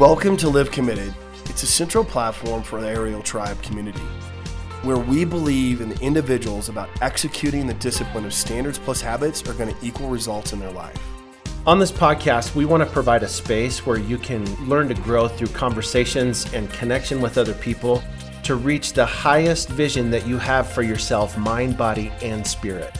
Welcome to Live Committed. It's a central platform for the Ariel Tribe community, where we believe in the individuals about executing the discipline of standards plus habits are going to equal results in their life. On this podcast, we want to provide a space where you can learn to grow through conversations and connection with other people to reach the highest vision that you have for yourself, mind, body, and spirit.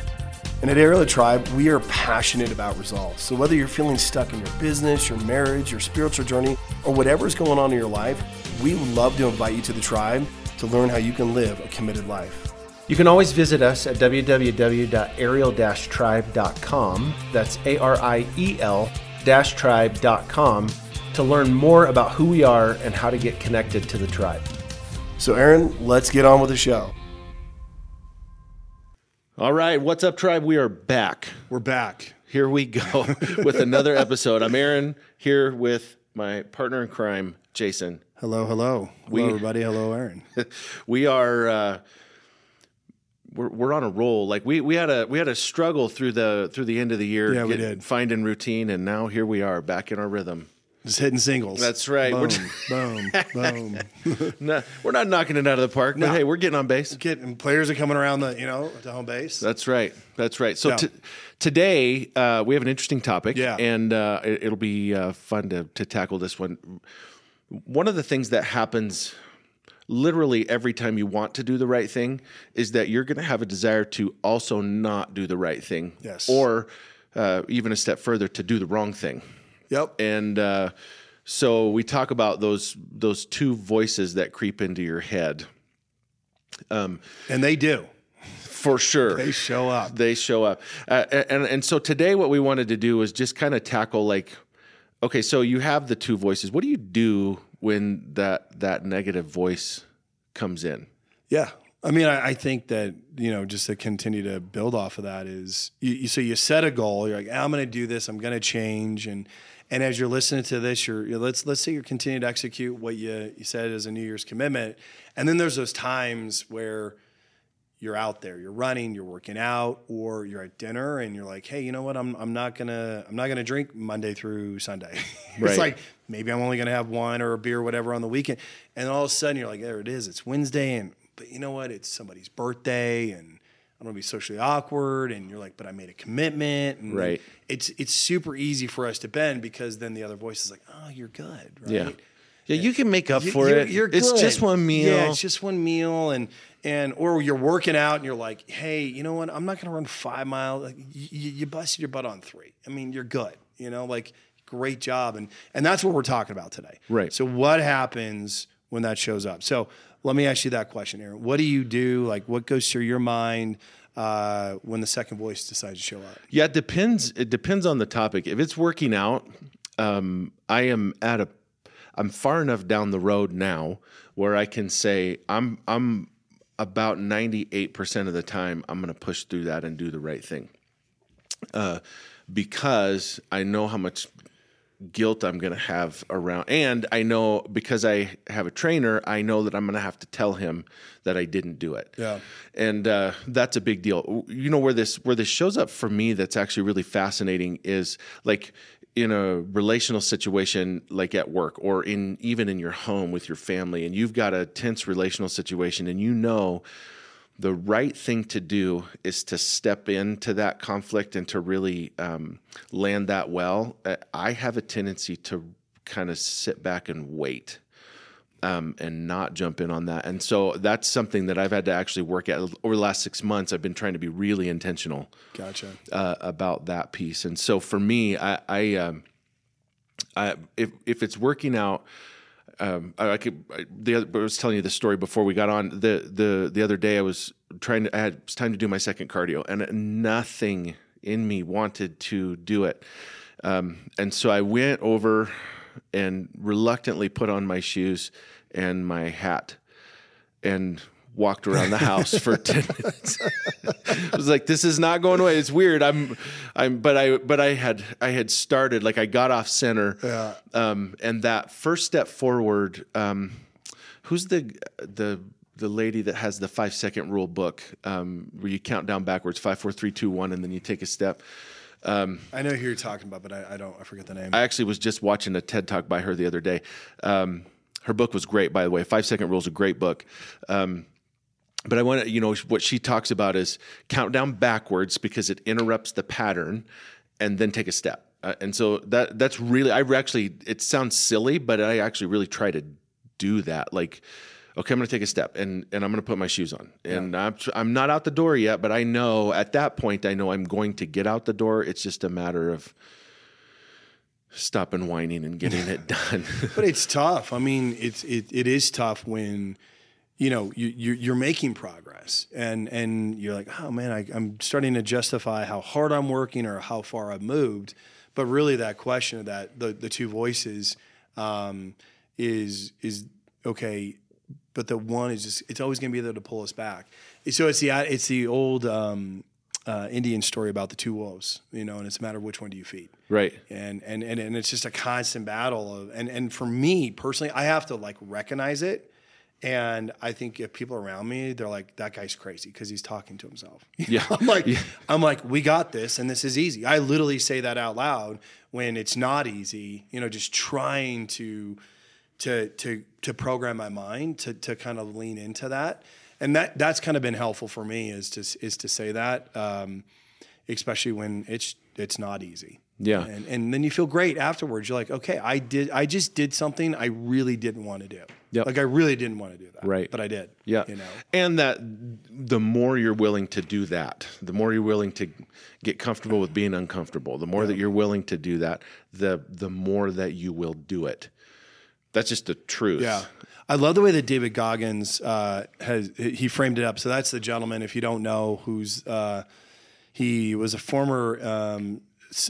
And at Ariel Tribe, we are passionate about results. So whether you're feeling stuck in your business, your marriage, your spiritual journey, or whatever is going on in your life, we would love to invite you to the tribe to learn how you can live a committed life. You can always visit us at www.ariel-tribe.com. That's A-R-I-E-L tribe.com to learn more about who we are and how to get connected to the tribe. So Aaron, let's get on with the show. All right, what's up, tribe? We are back. We're back. Here we go with another episode. I'm Aaron here with my partner in crime, Jason. Hello, hello, hello, we, everybody. Hello, Aaron. we are uh, we're we're on a roll. Like we we had a we had a struggle through the through the end of the year. Yeah, we did finding routine, and now here we are back in our rhythm. Just hitting singles. That's right. Boom, boom, boom. no, we're not knocking it out of the park, but no. hey, we're getting on base. Getting players are coming around the you know to home base. That's right. That's right. So t- today uh, we have an interesting topic. Yeah. and uh, it, will be uh, fun to to tackle this one. One of the things that happens literally every time you want to do the right thing is that you're going to have a desire to also not do the right thing. Yes. Or uh, even a step further to do the wrong thing. Yep. And uh, so we talk about those those two voices that creep into your head. Um, and they do. For sure, they show up. They show up, uh, and and so today, what we wanted to do was just kind of tackle like, okay, so you have the two voices. What do you do when that that negative voice comes in? Yeah, I mean, I, I, think that you know, just to continue to build off of that is, you, you so you set a goal. You're like, I'm going to do this. I'm going to change, and and as you're listening to this, you're, you're, let's let's say you're continuing to execute what you you said as a New Year's commitment, and then there's those times where you're out there, you're running, you're working out, or you're at dinner and you're like, hey, you know what? I'm I'm not gonna I'm not gonna drink Monday through Sunday. Right. it's like maybe I'm only gonna have one or a beer or whatever on the weekend, and all of a sudden you're like, there it is, it's Wednesday, and but you know what? It's somebody's birthday, and I'm gonna be socially awkward, and you're like, but I made a commitment, and right? It's it's super easy for us to bend because then the other voice is like, oh, you're good, right? Yeah. Yeah, you can make up you, for you're, it. You're it's just one meal. Yeah, it's just one meal, and and or you're working out and you're like, hey, you know what? I'm not going to run five miles. Like, you, you busted your butt on three. I mean, you're good. You know, like great job, and and that's what we're talking about today. Right. So what happens when that shows up? So let me ask you that question, Aaron. What do you do? Like, what goes through your mind? Uh, when the second voice decides to show up? Yeah, it depends. It depends on the topic. If it's working out, um, I am at a I'm far enough down the road now where I can say I'm I'm about 98% of the time I'm going to push through that and do the right thing. Uh, because I know how much guilt I'm going to have around. And I know because I have a trainer, I know that I'm going to have to tell him that I didn't do it. Yeah. And uh, that's a big deal. You know where this where this shows up for me that's actually really fascinating is like in a relational situation like at work or in even in your home with your family and you've got a tense relational situation and you know the right thing to do is to step into that conflict and to really um, land that well. Uh, I have a tendency to kind of sit back and wait um, and not jump in on that. And so that's something that I've had to actually work at over the last six months. I've been trying to be really intentional. Gotcha. Uh, about that piece. And so for me, I, I, um, I if if it's working out. Um, I, I, could. I, the other, I was telling you the story before we got on. The the the other day, I was trying to. I had it's time to do my second cardio, and nothing in me wanted to do it. Um, and so I went over and reluctantly put on my shoes and my hat and walked around the house for 10 minutes. I was like, this is not going away. It's weird. I'm, I'm, but I, but I had, I had started, like I got off center. Yeah. Um, and that first step forward, um, who's the, the, the lady that has the five second rule book, um, where you count down backwards, five, four, three, two, one, and then you take a step. I know who you're talking about, but I, I don't. I forget the name. I actually was just watching a TED talk by her the other day. Um, her book was great, by the way. Five Second Rule is a great book. Um, but I want to, you know, what she talks about is count down backwards because it interrupts the pattern, and then take a step. Uh, and so that that's really, I actually, it sounds silly, but I actually really try to do that. Like, okay, I'm going to take a step, and and I'm going to put my shoes on, and I'm I'm not out the door yet, but I know at that point, I know I'm going to get out the door. It's just a matter of stopping whining and getting it done. but it's tough. I mean, it's it, it is tough when you know you, you're, you're making progress and and you're like, oh man, I, I'm starting to justify how hard I'm working or how far I've moved. But really, that question of that the the two voices um, is is okay. But the one is just it's always going to be there to pull us back. So it's the it's the old um, uh, Indian story about the two wolves, you know, and it's a matter of which one do you feed right. and and and, and it's just a constant battle of and and for me personally i have to like recognize it and i think if people around me they're like that guy's crazy because he's talking to himself Yeah. i'm like i'm like we got this and this is easy i literally say that out loud when it's not easy you know just trying to to to to program my mind to to kind of lean into that and that that's kind of been helpful for me is to is to say that um, especially when it's it's not easy. Yeah. And and then you feel great afterwards. You're like, okay, I did I just did something I really didn't want to do. Yep. Like I really didn't want to do that. Right. But I did. Yeah. You know. And that the more you're willing to do that, the more you're willing to get comfortable with being uncomfortable, the more that you're willing to do that, the the more that you will do it. That's just the truth. Yeah. I love the way that David Goggins uh, has he framed it up. So that's the gentleman, if you don't know, who's uh, he was a former um,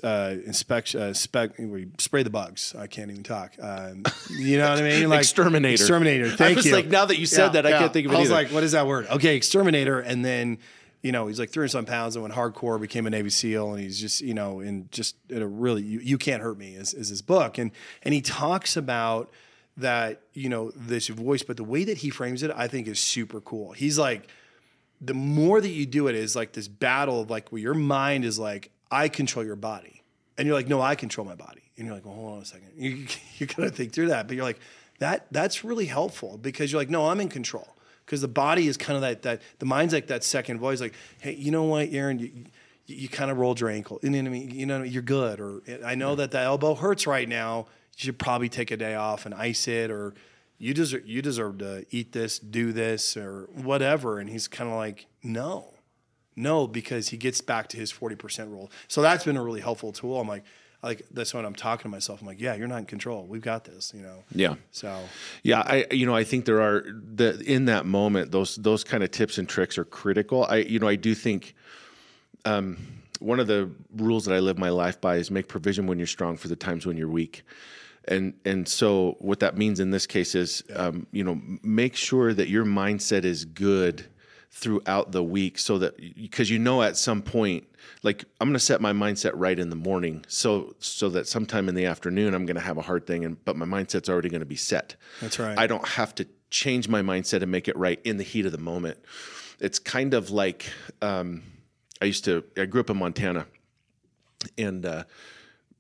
uh, inspection uh, spec. We spray the bugs. I can't even talk. Um, you know what I mean? Like Exterminator. Exterminator. Thank I was you. like, now that you said that, I can't think of it I was either. like, what is that word? Okay, exterminator, and then. You know, he's like 300 some pounds and went hardcore, became a Navy SEAL, and he's just, you know, in just in a really, you, you can't hurt me is, is his book. And, and he talks about that, you know, this voice, but the way that he frames it, I think is super cool. He's like, the more that you do it is like this battle of like where your mind is like, I control your body. And you're like, no, I control my body. And you're like, well, hold on a second. You, you gotta think through that. But you're like, that that's really helpful because you're like, no, I'm in control. Because the body is kind of that that the mind's like that second voice, like, hey, you know what, Aaron, you, you, you kind of rolled your ankle. You know what I mean? You know, you're good. Or I know that the elbow hurts right now. You should probably take a day off and ice it or you deserve you deserve to eat this, do this, or whatever. And he's kind of like, no, no, because he gets back to his forty percent rule. So that's been a really helpful tool. I'm like, like that's when I'm talking to myself. I'm like, yeah, you're not in control. We've got this, you know. yeah. So Yeah, I you know I think there are the in that moment those those kind of tips and tricks are critical. I you know I do think um, one of the rules that I live my life by is make provision when you're strong for the times when you're weak. And and so what that means in this case is um, you know make sure that your mindset is good throughout the week so that because you know at some point like I'm going to set my mindset right in the morning so so that sometime in the afternoon I'm going to have a hard thing and but my mindset's already going to be set. That's right. I don't have to change my mindset and make it right in the heat of the moment. It's kind of like um, I used to. I grew up in Montana, and uh,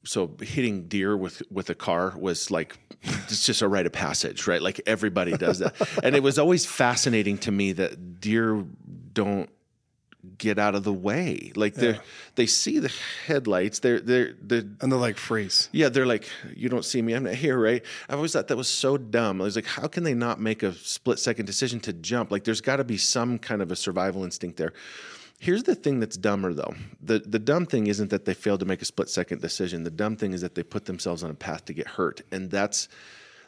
so hitting deer with with a car was like it's just a rite of passage, right? Like everybody does that, and it was always fascinating to me that deer don't get out of the way. Like they are they see the headlights. They're they're they're and they're like freeze. yeah, they're like, you don't see me, I'm not here, right? I've always thought that was so dumb. I was like, how can they not make a split second decision to jump? Like, there's got to be some kind of a survival instinct there. Here's the thing that's dumber, though. The, the dumb thing isn't that they failed to make a split second decision. The dumb thing is that they put themselves on a path to get hurt. And that's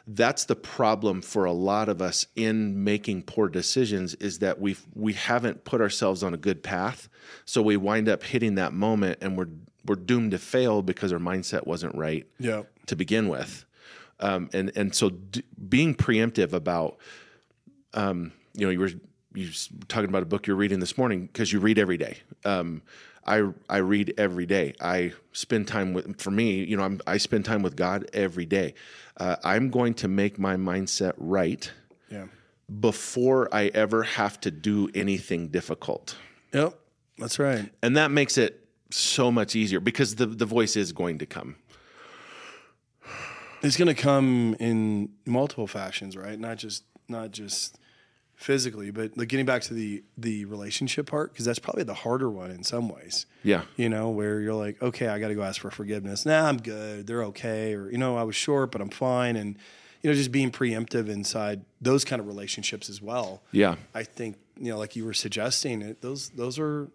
that's the problem for a lot of us in making poor decisions is that we've we haven't put ourselves on a good path so we wind up hitting that moment and we're we're doomed to fail because our mindset wasn't right Yeah. to begin with um, and and so d- being preemptive about um, you know you were you talking about a book you're reading this morning because you read every day um, I I read every day. I spend time with for me, you know, I'm, I spend time with God every day. Uh, I'm going to make my mindset right Yeah. before I ever have to do anything difficult, Yep. That's right. and that makes it so much easier because the the voice is going to come. It's going to come in multiple fashions, right? Not just not just physically, but like getting back to the the relationship part because that's probably the harder one in some ways. Yeah. You know, where you're like, okay, I got to go ask for forgiveness. Nah, I'm good. They're okay, or you know, I was short, but I'm fine, and you know, just being preemptive inside those kind of relationships as well. Yeah. I think you know, like you were suggesting, it, those those are,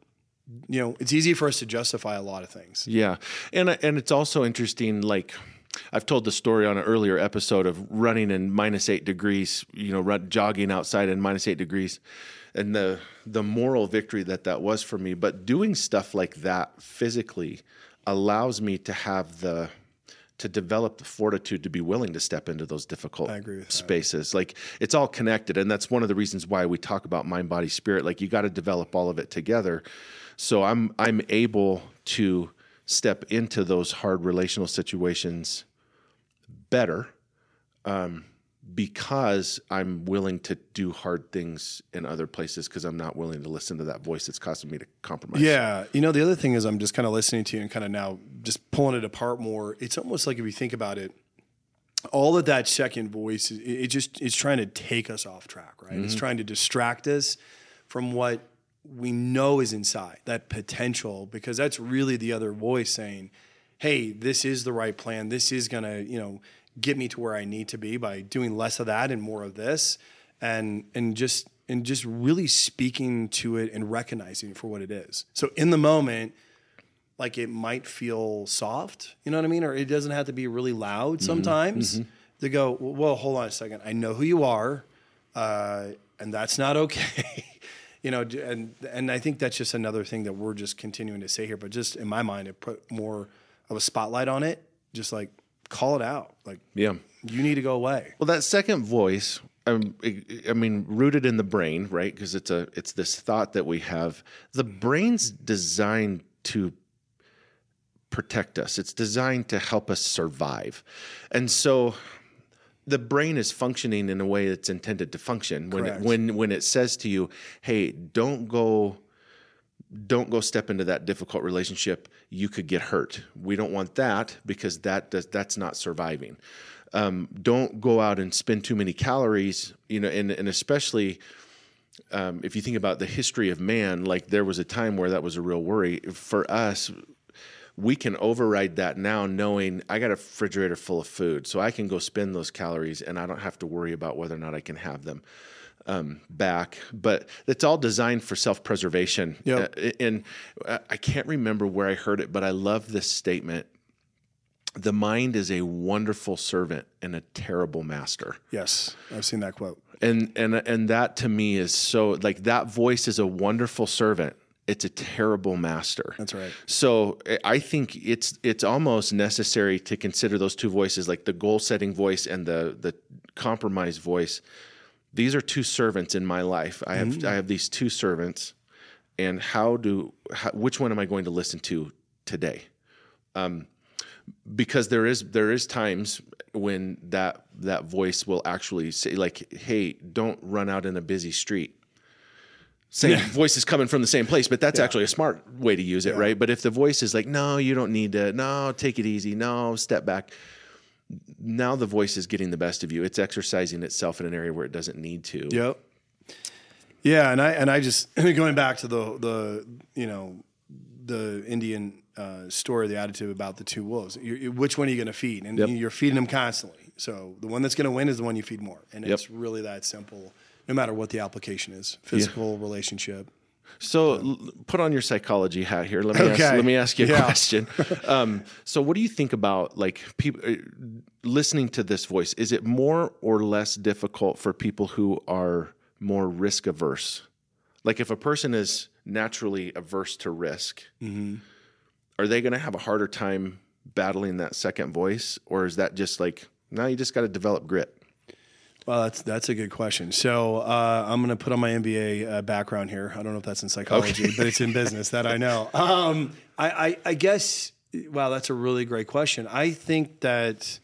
you know, it's easy for us to justify a lot of things. Yeah, and and it's also interesting. Like I've told the story on an earlier episode of running in minus eight degrees. You know, run, jogging outside in minus eight degrees, and the the moral victory that that was for me. But doing stuff like that physically allows me to have the to develop the fortitude to be willing to step into those difficult spaces. Like it's all connected, and that's one of the reasons why we talk about mind, body, spirit. Like you got to develop all of it together. So I'm I'm able to step into those hard relational situations better um, because I'm willing to do hard things in other places because I'm not willing to listen to that voice that's causing me to compromise. Yeah. You know, the other thing is I'm just kind of listening to you and kind of now just pulling it apart more. It's almost like if you think about it, all of that second voice, it, it just it's trying to take us off track, right? It's trying to distract us from what we know is inside, that potential, because that's really the other voice saying, Hey, this is the right plan. This is gonna, you know, get me to where I need to be by doing less of that and more of this. And and just and just really speaking to it and recognizing it for what it is. So in the moment, like it might feel soft, you know what I mean? Or it doesn't have to be really loud sometimes to go, well, hold on a second. I know who you are, uh, and that's not okay. you know, and and I think that's just another thing that we're just continuing to say here. But just in my mind, it put more of a spotlight on it. Just like call it out. Like Yeah. you need to go away. Well, that second voice, um, I I mean, rooted in the brain, right? Because it's a it's this thought that we have. The brain's designed to protect us. It's designed to help us survive, and so the brain is functioning in a way it's intended to function. When it, when when it says to you, "Hey, don't go." don't go step into that difficult relationship you could get hurt we don't want that because that does that's not surviving um, don't go out and spend too many calories you know and, and especially um, if you think about the history of man like there was a time where that was a real worry for us we can override that now knowing I got a refrigerator full of food, so I can go spend those calories and I don't have to worry about whether or not I can have them um, back. But it's all designed for self preservation. Yep. and I I can't remember where I heard it, but I love this statement. The mind is a wonderful servant and a terrible master Yes, I've seen that quote. and and and that to me is so like that voice is a wonderful servant it's a terrible master. That's right. so I- i think it's it's almost necessary to consider those two voices like the goal setting voice and the the compromise voice. These are two servants in my life. I have mm. i have these two servants. And how do how, which one am i going to listen to today? Um, because there is there is times when that that voice will actually say like hey don't run out in a busy street same voice is coming from the same place but that's actually a smart way to use it right but if the voice is like no you don't need to no take it easy no step back now the voice is getting the best of you it's exercising itself in an area where it doesn't need to Yep. Yeah, and I and I just going back to the the you know the Indian uh, story, the attitude about the two wolves. you you- which one are you going to feed? And Yep. you're feeding them constantly. So the one that's going to win is the one you feed more, and Yep. it's really that simple. No matter what the application is, physical relationship. So put on your psychology hat here. Let me ask, let me ask you a Yeah. question. Um, so what do you think about like people uh, listening to this voice? Is it more or less difficult for people who are more risk averse? Like if a person is naturally averse to risk, are they going to have a harder time battling that second voice, or is that just like now you just got to develop grit? Well, that's that's a good question. So uh, I'm going to put on my MBA uh, background here. I don't know if that's in psychology, but it's in business that I know. Um, I, I, I guess. Wow, that's a really great question. I think that.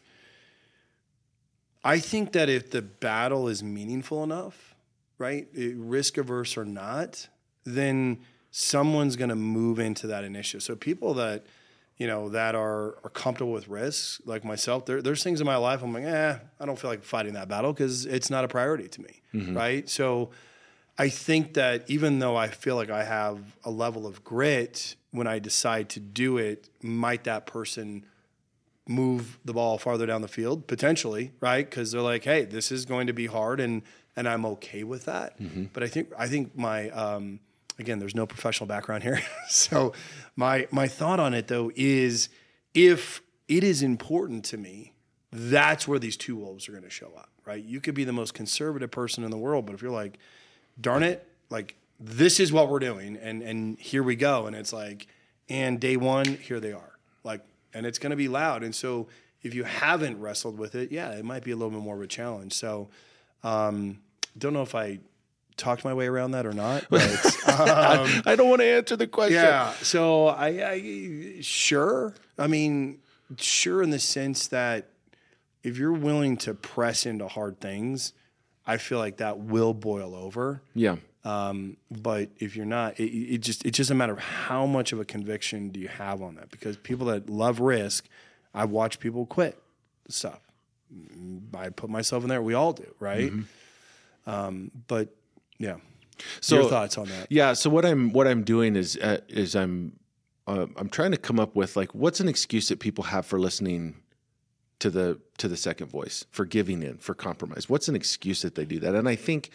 I think that if the battle is meaningful enough, right, risk averse or not, then someone's going to move into that initiative. So people that you know that are are comfortable with risks, like myself, there, there's things in my life I'm like, eh, I don't feel like fighting that battle because it's not a priority to me, right? So I think that even though I feel like I have a level of grit when I decide to do it, might that person move the ball farther down the field potentially, right? Because they're like, hey, this is going to be hard, and and I'm okay with that. But I think I think my um, again, there's no professional background here, so my my thought on it though is if it is important to me, that's where these two wolves are going to show up, right? You could be the most conservative person in the world, but if you're like, darn it, like this is what we're doing, and and here we go, and it's like, and day one, here they are, like, and it's going to be loud, and so if you haven't wrestled with it, yeah, it might be a little bit more of a challenge. So, um, don't know if I talked my way around that or not. But, um, I don't want to answer the question. yeah. So I, I sure. I mean, sure in the sense that if you're willing to press into hard things, I feel like that will boil over. Yeah. Um, but if you're not, it, it just it's just a matter of how much of a conviction do you have on that? Because people that love risk, I watch people quit stuff. I put myself in there. We all do, right? Um, but yeah. So- your thoughts on that? Yeah. So what I'm what I'm doing is uh, is I'm uh, I'm trying to come up with like what's an excuse that people have for listening to the to the second voice, for giving in, for compromise. What's an excuse that they do that? And I think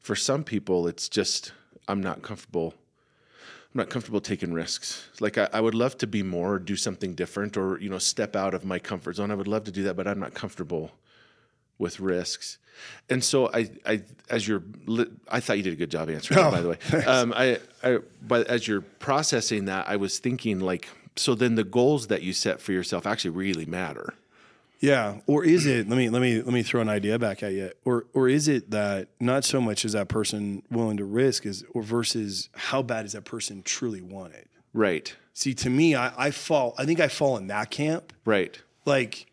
for some people, it's just I'm not comfortable. I'm not comfortable taking risks. Like I, I would love to be more, or do something different, or you know, step out of my comfort zone. I would love to do that, but I'm not comfortable with risks. And so I, I, as you're, I thought you did a good job answering. that, by the way, um, I, I, but as you're processing that, I was thinking like, so then the goals that you set for yourself actually really matter. Yeah, or is it? Let me let me let me throw an idea back at you. Or or is it that not so much is that person willing to risk, is or versus how bad is that person truly want it? Right. See, to me, I, I fall. I think I fall in that camp. Right. Like,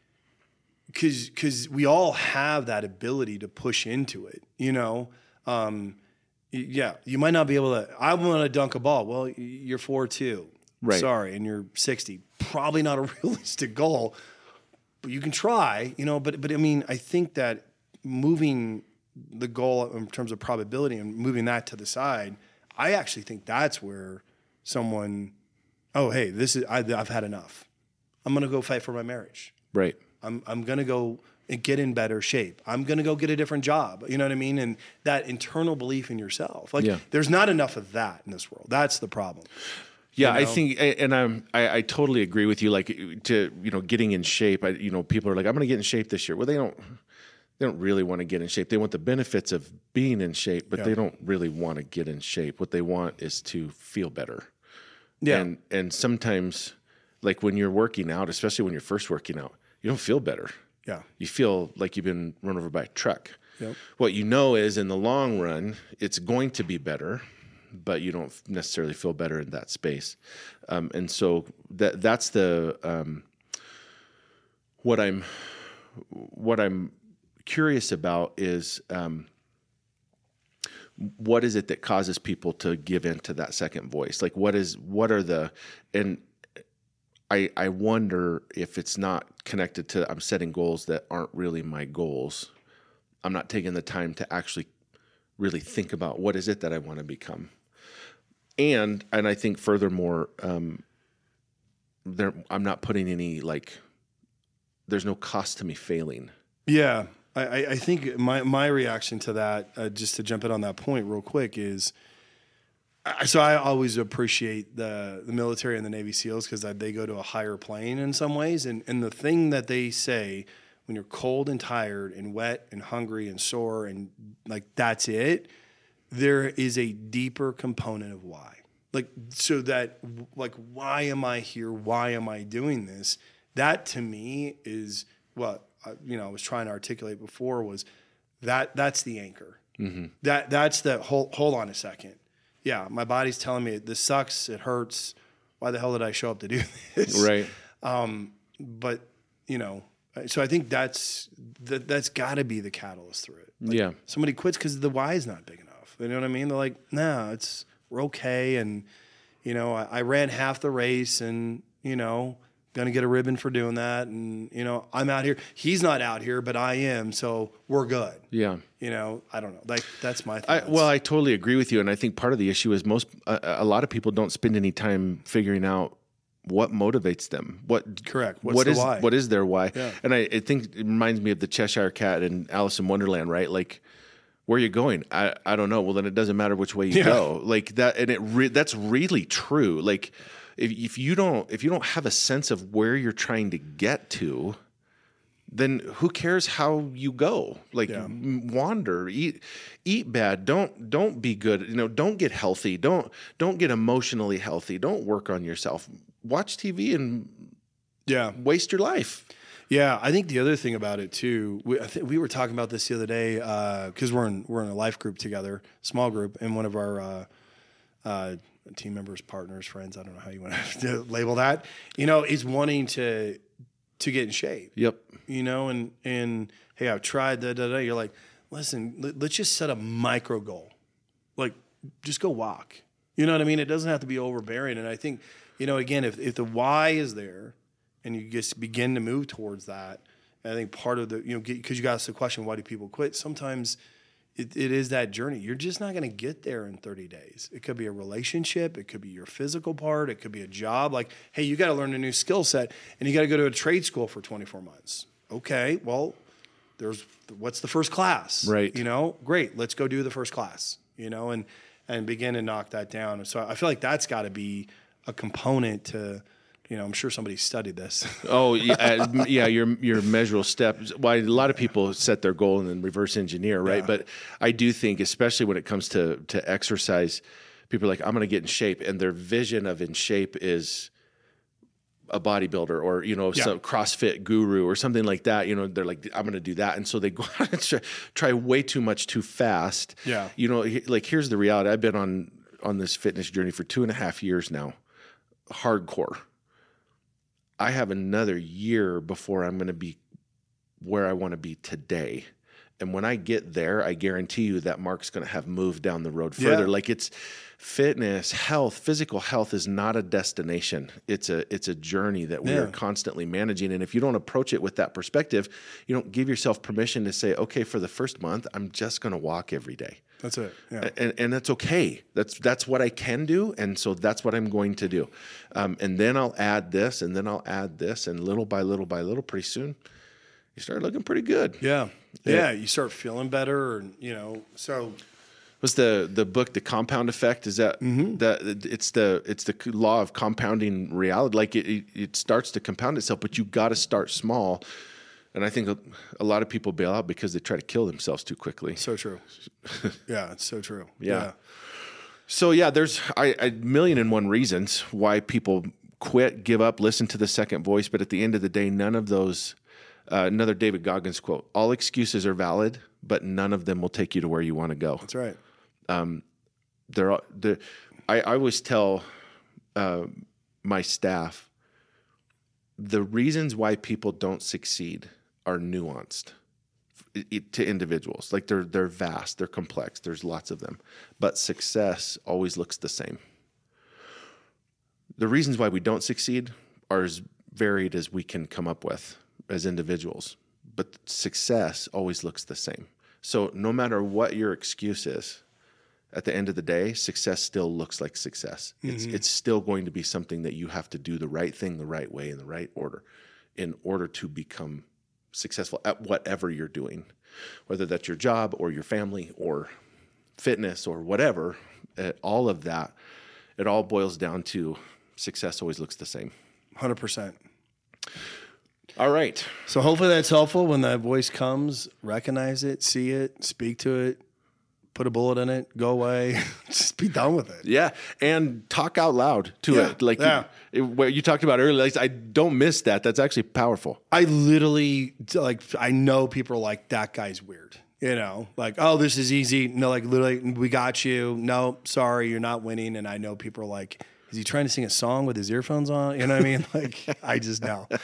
because because we all have that ability to push into it. You know, um, yeah. You might not be able to. I want to dunk a ball. Well, you're four two. Right. Sorry, and you're sixty. Probably not a realistic goal but you can try, you know. But but I mean, I think that moving the goal in terms of probability and moving that to the side, I actually think that's where someone, oh hey, this is I, I've had enough. I'm gonna go fight for my marriage. Right. I'm I'm gonna go get in better shape. I'm gonna go get a different job. You know what I mean? And that internal belief in yourself. Like Yeah. there's not enough of that in this world. That's the problem. Yeah, I know? think, and I'm, I, I totally agree with you. Like to, you know, getting in shape. I, you know, people are like, I'm going to get in shape this year. Well, they don't, they don't really want to get in shape. They want the benefits of being in shape, but they don't really want to get in shape. What they want is to feel better. Yeah. And and sometimes, like when you're working out, especially when you're first working out, you don't feel better. Yeah. You feel like you've been run over by a truck. Yep. What you know is in the long run, it's going to be better, but you don't necessarily feel better in that space. Um, and so that that's the um, what I'm what I'm curious about is um, what is it that causes people to give in to that second voice? Like what is what are the and I I wonder if it's not connected to I'm setting goals that aren't really my goals. I'm not taking the time to actually really think about what is it that I want to become. And and I think furthermore, um, there I'm not putting any like there's no cost to me failing. Yeah, I, I think my my reaction to that, uh, just to jump in on that point real quick, is so I always appreciate the the military and the Navy SEALs because they go to a higher plane in some ways, and and the thing that they say when you're cold and tired and wet and hungry and sore and like that's it, there is a deeper component of why. Like so that like why am I here? Why am I doing this? That to me is what uh, you know I was trying to articulate before was that that's the anchor. That that's the hold hold on a second. Yeah, my body's telling me this sucks, it hurts. Why the hell did I show up to do this? Right. Um, but you know, so I think that's that that's got to be the catalyst through it. yeah. Somebody quits because the why is not big enough. You know what I mean? They're like, nah, it's we're okay, and you know, I, I ran half the race and, you know, gonna get a ribbon for doing that. And, you know, I'm out here. He's not out here, but I am. So we're good. Yeah. You know, I don't know. Like that's my I, well, I totally agree with you, and I think part of the issue is most a, a lot of people don't spend any time figuring out what motivates them. What Correct. What's what is- why? what is their why? Yeah. And I, I think it reminds me of the Cheshire Cat and Alice in Wonderland, right? Like, where are you going? I, I don't know. Well, then it doesn't matter which way you Yeah. go. Like that, and it re- that's really true. Like, if if you don't if you don't have a sense of where you're trying to get to, then who cares how you go? Like Yeah. wander eat eat bad. Don't don't be good. You know don't get healthy. Don't don't get emotionally healthy. Don't work on yourself. Watch tv and yeah. waste your life. Yeah, I think the other thing about it too, we, I think we were talking about this the other day because we're in we're in a life group together, small group, and one of our uh, uh, team members, partners, friends, I don't know how you want to label that, you know, is wanting to to get in shape. yep You know, and and hey, I've tried da da da. You're like, listen, let, let's just set a micro goal, like just go walk. You know what I mean? It doesn't have to be overbearing. And I think, you know, again, if if the why is there, and you just begin to move towards that, I think part of the you know because you got the question, why do people quit? Sometimes. It, it is that journey. You're just not going to get there in 30 days. It could be a relationship. It could be your physical part. It could be a job. Like, hey, you got to learn a new skill set and you got to go to a trade school for 24 months. Okay, well, there's what's the first class Right. you know great let's go do the first class you know and and begin to knock that down so i feel like that's got to be a component to you know i'm sure somebody studied this oh yeah, uh, yeah your your measurable steps why a lot of people set their goal and then reverse engineer right Yeah. but i do think especially when it comes to to exercise people are like i'm going to get in shape and their vision of in shape is a bodybuilder or you know Yeah. some CrossFit guru or something like that. You know, they're like, I'm going to do that, and so they go out and try, try way too much too fast. Yeah. you know, like here's the reality. I've been on on this fitness journey for two and a half years now, hardcore. I have another year before I'm going to be where I want to be today. And when I get there, I guarantee you that Mark's going to have moved down the road further. Yeah. Like it's fitness, health, physical health is not a destination. It's a it's a journey that we are constantly managing. And if you don't approach it with that perspective, you don't give yourself permission to say, okay, for the first month, I'm just going to walk every day that's it yeah and, and that's okay. That's that's what I can do, and so that's what I'm going to do. Um, and then I'll add this, and then I'll add this, and little by little by little, pretty soon, you start looking pretty good. yeah yeah you start feeling better and you know so Was the the book the Compound Effect? Is that mm-hmm. that it's the it's the law of compounding reality? Like it it, it starts to compound itself, but you got to start small. And I think a, a lot of people bail out because they try to kill themselves too quickly. so true yeah it's so true Yeah. So yeah, there's I, a million and one reasons why people quit, give up, listen to the second voice, but at the end of the day, none of those. Uh, another David Goggins quote: "All excuses are valid, but none of them will take you to where you want to go." that's right They're, all- they're I, I always tell uh, my staff the reasons why people don't succeed are nuanced to individuals. Like they're they're vast, they're complex. There's lots of them, but success always looks the same. The reasons why we don't succeed are as varied as we can come up with as individuals, but success always looks the same. So no matter what your excuse is, at the end of the day, success still looks like success. It's mm-hmm. it's still going to be something that you have to do the right thing the right way in the right order in order to become successful at whatever you're doing. Whether that's your job or your family or fitness or whatever, uh, all of that it all boils down to success always looks the same. 100% All right. so hopefully that's helpful when that voice comes recognize it see it speak to it put a bullet in it go away just be done with it Yeah, and talk out loud to Yeah, it. Like yeah. you, it- what you talked about earlier. Like, I don't miss that. That's actually powerful. I literally like I know people are like that guy's weird. You know, like oh this is easy. No, like literally we got you. No, sorry, you're not winning. And I know people are like is he trying to sing a song with his earphones on? You know what I mean? Like, I just know.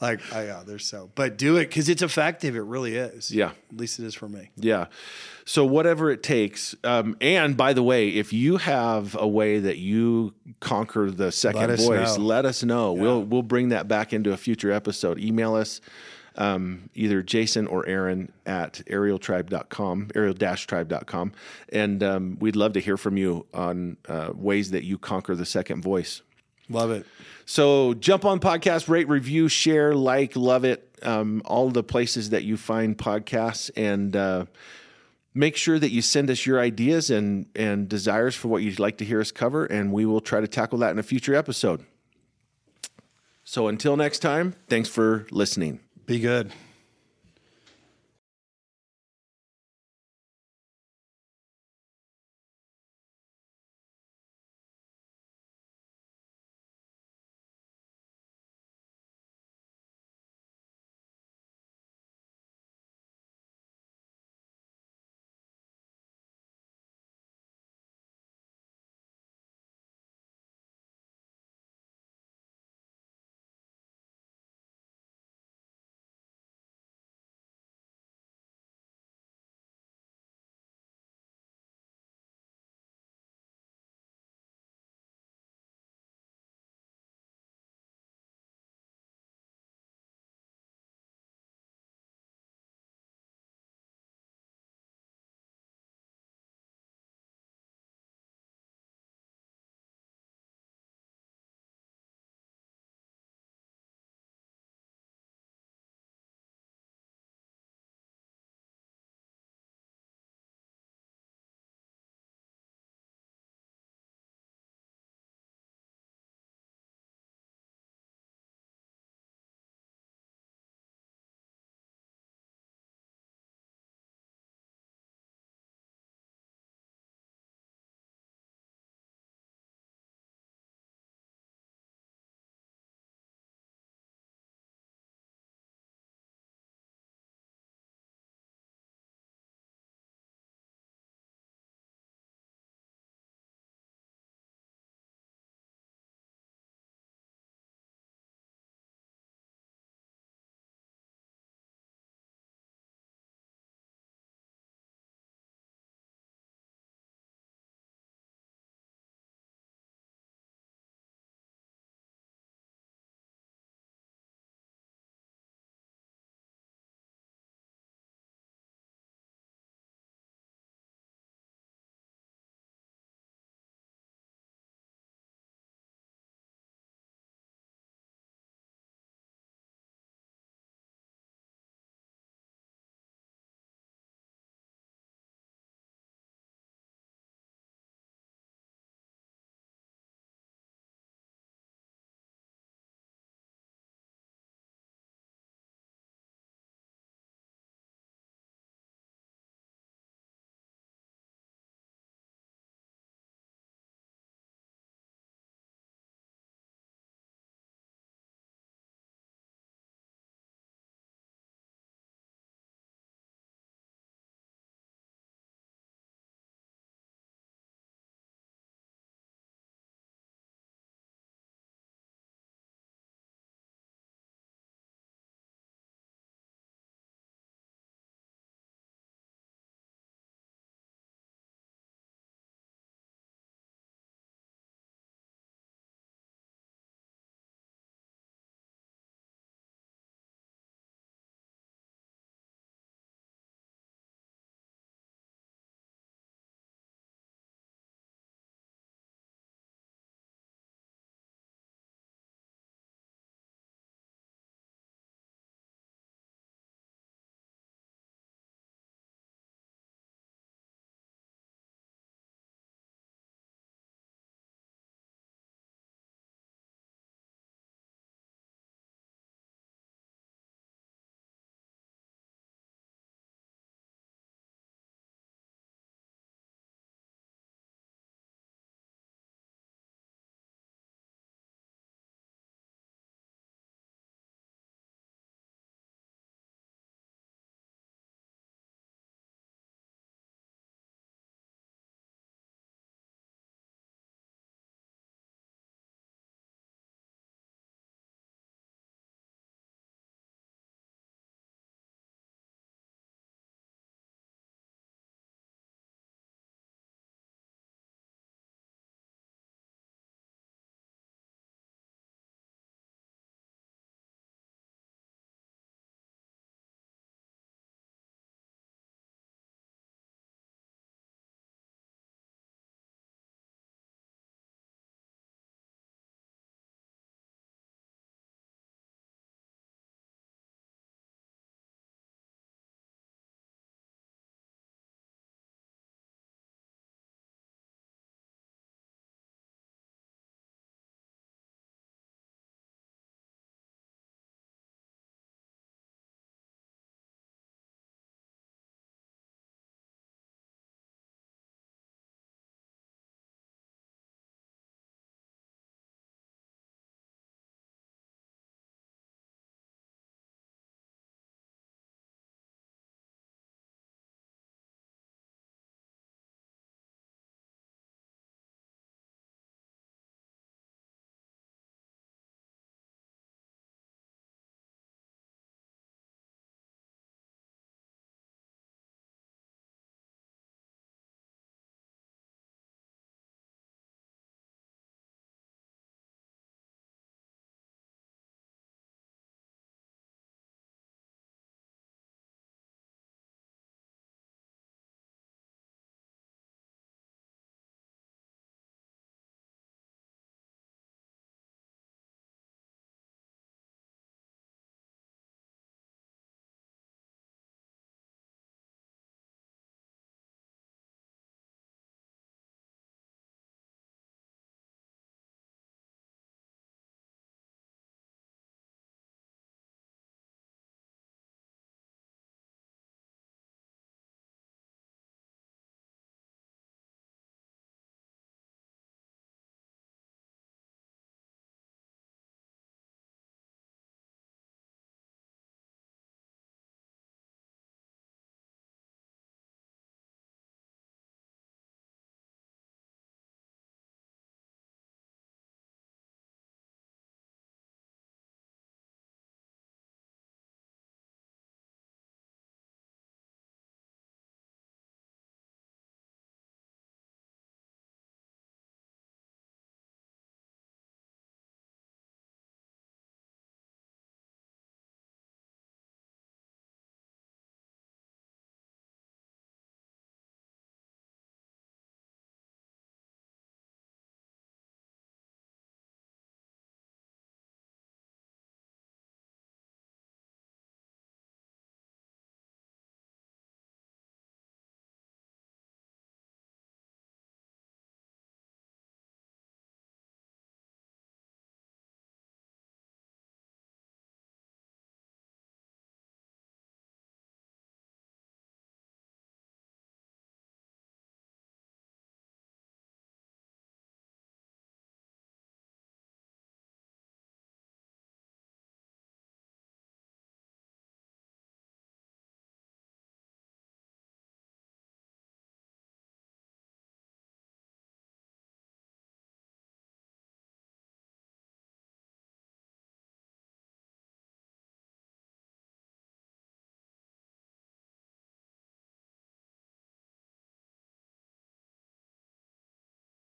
Like, I, yeah, there's so, but do it because it's effective. It really is. Yeah. At least it is for me. Yeah. So whatever it takes. Um, and by the way, if you have a way that you conquer the second Let voice, know. let us know. We'll we'll bring that back into a future episode. Email us um, either Jason or Aaron at arieltribe.com, ariel-tribe.com. And um, we'd love to hear from you on uh, ways that you conquer the second voice. Love it. So jump on podcast, rate, review, share, like, love it. Um, all the places that you find podcasts, and uh, make sure that you send us your ideas and and desires for what you'd like to hear us cover, and we will try to tackle that in a future episode. So until next time, thanks for listening. Be good.